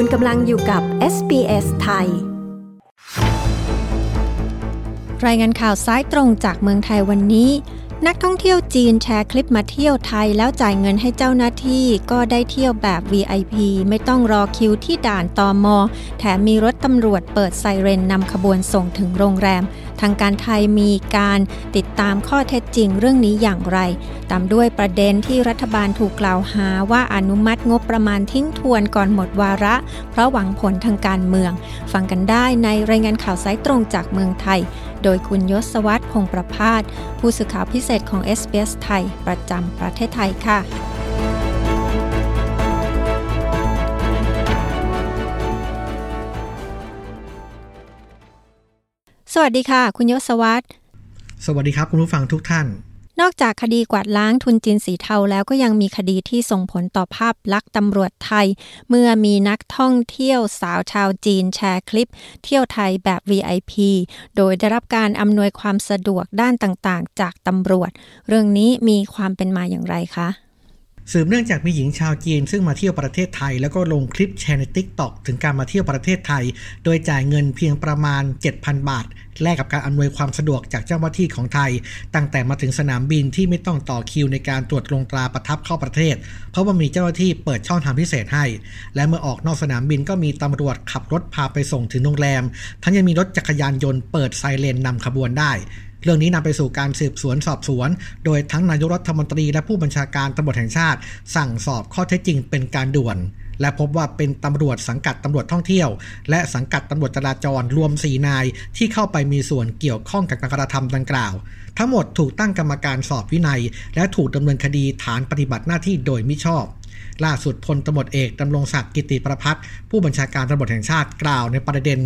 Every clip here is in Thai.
คุณกำลังอยู่กับ SBS ไทย รายงานข่าวซ้ายตรงจากเมืองไทยวันนี้ นักท่องเที่ยวจีนแชร์คลิปมาเที่ยวไทยแล้วจ่ายเงินให้เจ้าหน้าที่ ก็ได้เที่ยวแบบ VIP ไม่ต้องรอคิวที่ด่านตอมอแถมมีรถตำรวจเปิดไซเรนนำขบวนส่งถึงโรงแรม ทางการไทยมีการติดตามข้อเท็จจริงเรื่องนี้อย่างไร ตามด้วยประเด็นที่รัฐบาลถูกกล่าวหาว่าอนุมัติงบประมาณทิ้งทวนก่อนหมดวาระ เพราะหวังผลทางการเมือง ฟังกันได้ในรายงานข่าวสายตรงจากเมืองไทย โดยคุณยศวัตรพงประพาสผู้สื่อข่าวพิเศษของ SBS ไทย ประจำประเทศไทยค่ะสวัสดีค่ะ คุณยศวัตรสวัสดีครับ คุณผู้ฟังทุกท่าน นอกจากคดีกวาดล้างทุนจีนสีเทาแล้วก็ยังมีคดีที่ส่งผลต่อภาพลักษณ์ตำรวจไทย เมื่อมีนักท่องเที่ยวสาวชาวจีนแชร์คลิป เที่ยวไทยแบบ VIP โดยได้รับการอำนวยความสะดวกด้านต่างๆ จากตำรวจ เรื่องนี้มีความเป็นมาอย่างไรคะ สืบเนื่องจากมีหญิงชาวจีน ซึ่งมาเที่ยวประเทศไทย แล้วก็ลงคลิปแชร์ใน TikTok ถึงการมาเที่ยวประเทศไทย โดยจ่ายเงินเพียงประมาณ 7,000 บาท แลกกับการอำนวยความสะดวกจากเจ้าหน้าที่ของไทย ตั้งแต่มาถึงสนามบินที่ไม่ต้องต่อคิวในการตรวจลงตราประทับเข้าประเทศ เพราะว่ามีเจ้าหน้าที่เปิดช่องทางพิเศษให้ และเมื่อออกนอกสนามบินก็มีตำรวจขับรถพาไปส่งถึงโรงแรม ทั้งยังมีรถจักรยานยนต์เปิดไซเรนนำขบวนได้ เรื่องนี้นำไปสู่การสืบสวนสอบสวน โดยทั้งนายกรัฐมนตรีและผู้บัญชาการตำรวจแห่งชาติ สั่งสอบข้อเท็จจริงเป็นการด่วน และพบว่าเป็นตำรวจสังกัดตำรวจท่องเที่ยว และสังกัดตำรวจจราจรรวม 4 นาย ที่เข้าไปมีส่วนเกี่ยวข้องกับการกระทำดังกล่าว ทั้งหมดถูกตั้งกรรมการสอบวินัย และถูกดำเนินคดีฐานปฏิบัติหน้าที่โดยมิชอบล่าสุดพลตำรวจเอกดำรงศักดิ์กิติประพัฒน์ผู้บัญชาการตำรวจแห่งชาติกล่าวในประเด็น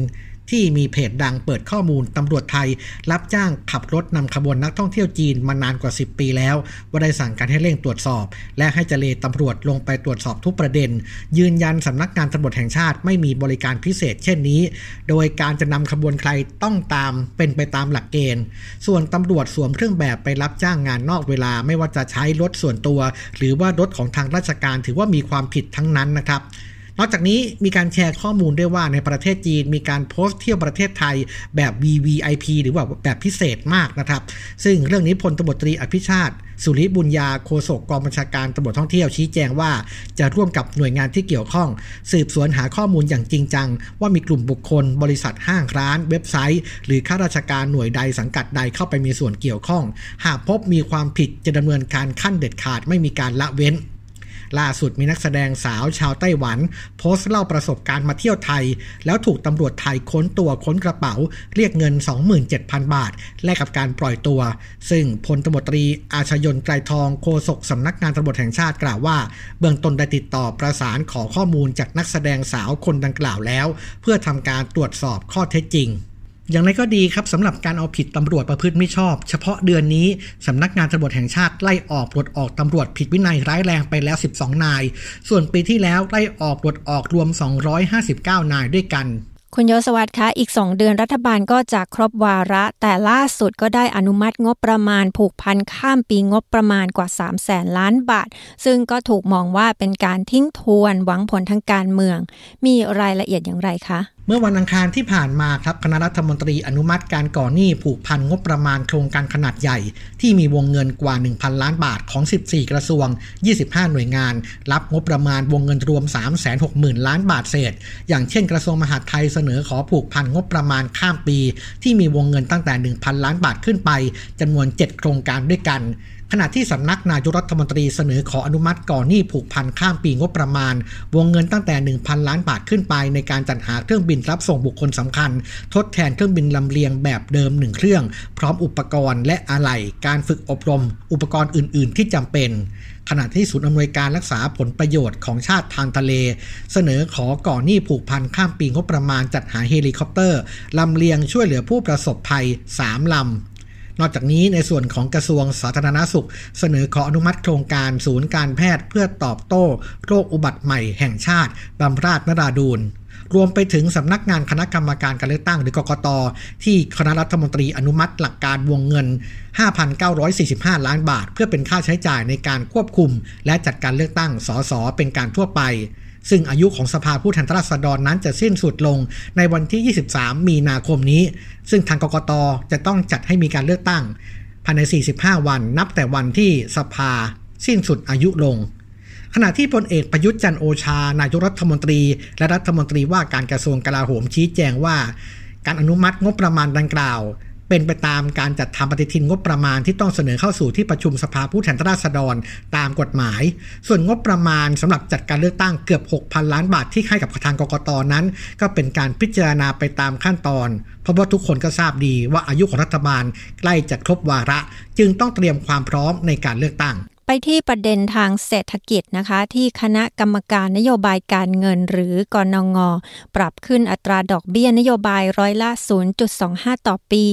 ที่มีเพจดังเปิดข้อมูลตำรวจไทย รับจ้างขับรถนำขบวนนักท่องเที่ยวจีนมานานกว่า 10 ปีแล้ว ว่าได้สั่งการให้เร่งตรวจสอบ และให้เจเลตำรวจลงไปตรวจสอบทุกประเด็น ยืนยันสำนักงานตำรวจแห่งชาติไม่มีบริการพิเศษ เช่นนี้ โดยการจะนำขบวนใครต้องตามเป็นไปตามหลักเกณฑ์ ส่วนตำรวจสวมเครื่องแบบไปรับจ้างงานนอกเวลาไม่ว่าจะใช้รถส่วนตัว หรือว่ารถของทางราชการถือว่ามีความผิดทั้งนั้นนะครับ นอกจากนี้มีการแชร์ข้อมูลด้วยว่าในประเทศจีนมีการโพสต์เที่ยวประเทศไทยแบบ VVIP หรือว่าแบบพิเศษมากนะครับ ซึ่งเรื่องนี้พลตำรวจตรีอภิชาติ สุริบุญญาโฆษกกองบัญชาการตำรวจท่องเที่ยวชี้แจงว่าจะร่วมกับหน่วยงานที่เกี่ยวข้อง สืบสวนหาข้อมูลอย่างจริงจัง ว่ามีกลุ่มบุคคล บริษัทห้างร้าน เว็บไซต์ หรือข้าราชการหน่วยใดสังกัดใดเข้าไปมีส่วนเกี่ยวข้อง หากพบมีความผิดจะดำเนินการขั้นเด็ดขาดไม่มีการละเว้น ล่าสุดมีนักแสดงสาวชาวไต้หวัน โพสต์เล่าประสบการณ์มาเที่ยวไทย แล้วถูกตำรวจไทยค้นตัวค้นกระเป๋า เรียกเงิน 27,000 บาท แลกกับการปล่อยตัว ซึ่งพลตำรวจตรีอาชยนไกรทองโฆษกสำนักงานตำรวจแห่งชาติกล่าวว่า เบื้องต้นได้ติดต่อประสานขอข้อมูลจากนักแสดงสาวคนดังกล่าวแล้ว เพื่อทำการตรวจสอบข้อเท็จจริง อย่างไรก็ดีครับสำหรับการเอาผิดตำรวจประพฤติไม่ชอบ เฉพาะเดือนนี้สำนักงานตำรวจแห่งชาติไล่ออกปลดออกตำรวจผิดวินัยร้ายแรงไปแล้ว 12 นาย ส่วนปีที่แล้วไล่ออกปลดออกรวม 259 นายด้วยกันคุณยศวัตรคะ อีก 2 เดือนรัฐบาลก็จะครบวาระ แต่ล่าสุดก็ได้อนุมัติงบประมาณผูกพันข้ามปีงบประมาณกว่า 3 0 0แสนล้านบาท ซึ่งก็ถูกมองว่าเป็นการทิ้งทวนหวังผลทางการเมือง มีรายละเอียดอย่างไรคะเมื่อวันอังคารที่ผ่านมาครับคณะรัฐมนตรีอนุมัติการก่อหนี้ผูกพันงบประมาณโครงการขนาดใหญ่ ที่มีวงเงินกว่า 1,000 ล้านบาทของ 14 กระทรวง 25 หน่วยงาน รับงบประมาณวงเงินรวม 360,000 ล้านบาทเศษ อย่างเช่นกระทรวงมหาดไทยเสนอขอผูกพันงบประมาณข้ามปี ที่มีวงเงินตั้งแต่ 1,000 ล้านบาทขึ้นไปจำนวน 7 โครงการด้วยกัน ขณะที่สำนักนายกรัฐมนตรีเสนอขออนุมัติก่อหนี้ผูกพันข้ามปีงบประมาณ วงเงินตั้งแต่ 1,000 ล้านบาทขึ้นไป ในการจัดหาเครื่องบินรับส่งบุคคลสำคัญ ทดแทนเครื่องบินลำเลียงแบบเดิม 1 เครื่อง พร้อมอุปกรณ์และอะไหล่การฝึกอบรม อุปกรณ์อื่น ๆ ที่จำเป็นขณะที่ศูนย์อำนวยการรักษาผลประโยชน์ของชาติทางทะเล เสนอขอก่อหนี้ผูกพันข้ามปีงบประมาณจัดหาเฮลิคอปเตอร์ลำเลียงช่วยเหลือผู้ประสบภัย 3 ลำ นอกจากนี้ในส่วนของกระทรวงสาธารณสุข เสนอขออนุมัติโครงการศูนย์การแพทย์เพื่อตอบโต้โรคอุบัติใหม่แห่งชาติบำราศนราดูนรวมไปถึงสำนักงานคณะกรรมการการเลือกตั้งหรือกกต ที่คณะรัฐมนตรีอนุมัติหลักการวงเงิน 5,945 ล้านบาท เพื่อเป็นค่าใช้จ่ายในการควบคุม และจัดการเลือกตั้งสสเป็นการทั่วไป ซึ่งอายุของสภาผู้แทนราษฎรนั้นจะสิ้นสุดลงในวันที่ 23 มีนาคมนี้ ซึ่งทางกกตจะต้องจัดให้มีการเลือกตั้ง ภายใน 45 วันนับแต่วันที่สภาสิ้นสุดอายุลง ขณะที่พลเอกประยุทธ์จันโอชา นายกรัฐมนตรี และรัฐมนตรีว่าการกระทรวงกลาโหมชี้แจงว่า การอนุมัติงบประมาณดังกล่าว เป็นไปตามการจัดทำปฏิทินงบประมาณที่ต้องเสนอเข้าสู่ที่ประชุมสภาผู้แทนราษฎรตามกฎหมาย ส่วนงบประมาณสำหรับจัดการเลือกตั้งเกือบ 6,000 ล้านบาทที่ให้กับทางกกตนั้น ก็เป็นการพิจารณาไปตามขั้นตอน เพราะว่าทุกคนก็ทราบดีว่าอายุของรัฐบาลใกล้จะครบวาระ จึงต้องเตรียมความพร้อมในการเลือกตั้ง ไปที่ประเด็นทางเศรษฐกิจนะคะ ที่คณะกรรมการนโยบายการเงินหรือกนงปรับขึ้นอัตราดอกเบี้ยนโยบายร้อยละ 0.25 ต่อปี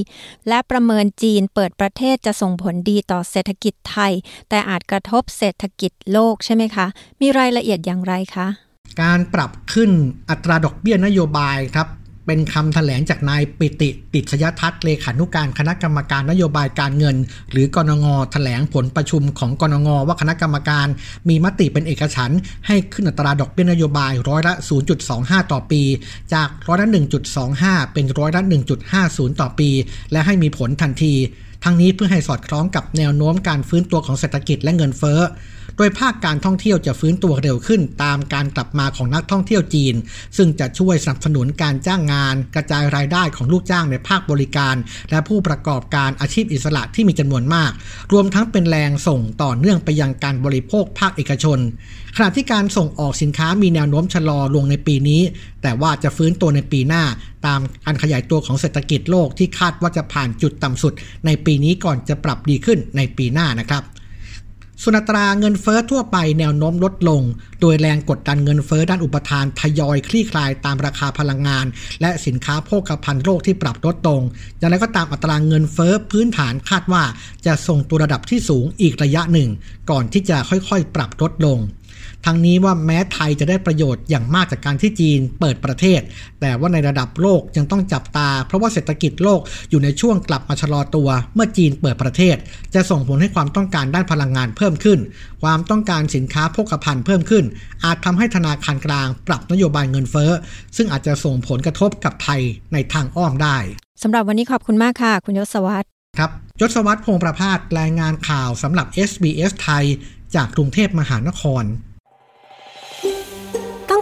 และประเมินจีนเปิดประเทศจะส่งผลดีต่อเศรษฐกิจไทย แต่อาจกระทบเศรษฐกิจโลกใช่ไหมคะ มีรายละเอียดอย่างไรคะการปรับขึ้นอัตราดอกเบี้ยนโยบายครับ เป็นคำแถลงจากนายปิติติชยทัศน์เลขานุการคณะกรรมการนโยบายการเงิน หรือกนงแถลงผลประชุมของกนงว่าคณะกรรมการมีมติเป็นเอกฉันท์ให้ขึ้นอัตราดอกเบี้ยนโยบายร้อยละ 0.25 ต่อปี จากร้อยละ 1.25 เป็นร้อยละ 1.50 ต่อปี และให้มีผลทันที ทั้งนี้เพื่อให้สอดคล้องกับแนวโน้มการฟื้นตัวของเศรษฐกิจและเงินเฟ้อ โดยภาคการท่องเที่ยวจะฟื้นตัวเร็วขึ้น ตามการกลับมาของนักท่องเที่ยวจีน ซึ่งจะช่วยสนับสนุนการจ้างงาน กระจายรายได้ของลูกจ้างในภาคบริการ และผู้ประกอบการอาชีพอิสระที่มีจำนวนมาก รวมทั้งเป็นแรงส่งต่อเนื่องไปยังการบริโภคภาคเอกชน ขณะที่การส่งออกสินค้ามีแนวโน้มชะลอลงในปีนี้ แต่ว่าจะฟื้นตัวในปีหน้า ตามการขยายตัวของเศรษฐกิจโลกที่คาดว่าจะผ่านจุดต่ำสุด ในปีนี้ก่อนจะปรับดีขึ้นในปีหน้านะครับ ส่วนอัตราเงินเฟ้อทั่วไปแนวโน้มลดลง โดยแรงกดดันเงินเฟ้อด้านอุปทานทยอยคลี่คลายตามราคาพลังงาน และสินค้าโภคภัณฑ์โลกที่ปรับลดลง อย่างไรก็ตามอัตราเงินเฟ้อพื้นฐานคาดว่าจะส่งตัวระดับที่สูงอีกระยะหนึ่ง ก่อนที่จะค่อยๆ ปรับลดลง ทั้งนี้ว่าแม้ไทยจะได้ประโยชน์อย่างมากจากการที่จีนเปิดประเทศ แต่ว่าในระดับโลกยังต้องจับตา เพราะว่าเศรษฐกิจโลกอยู่ในช่วงกลับมาชะลอตัว เมื่อจีนเปิดประเทศ จะส่งผลให้ความต้องการด้านพลังงานเพิ่มขึ้น ความต้องการสินค้าโภคภัณฑ์เพิ่มขึ้น อาจทำให้ธนาคารกลางปรับนโยบายเงินเฟ้อ ซึ่งอาจจะส่งผลกระทบกับไทยในทางอ้อมได้สำหรับวันนี้ขอบคุณมากค่ะ คุณยศวัตรครับยศวัตรพงษ์ประพาสรายงานข่าวสำหรับ SBS ไทย จากกรุงเทพมหานครต้อง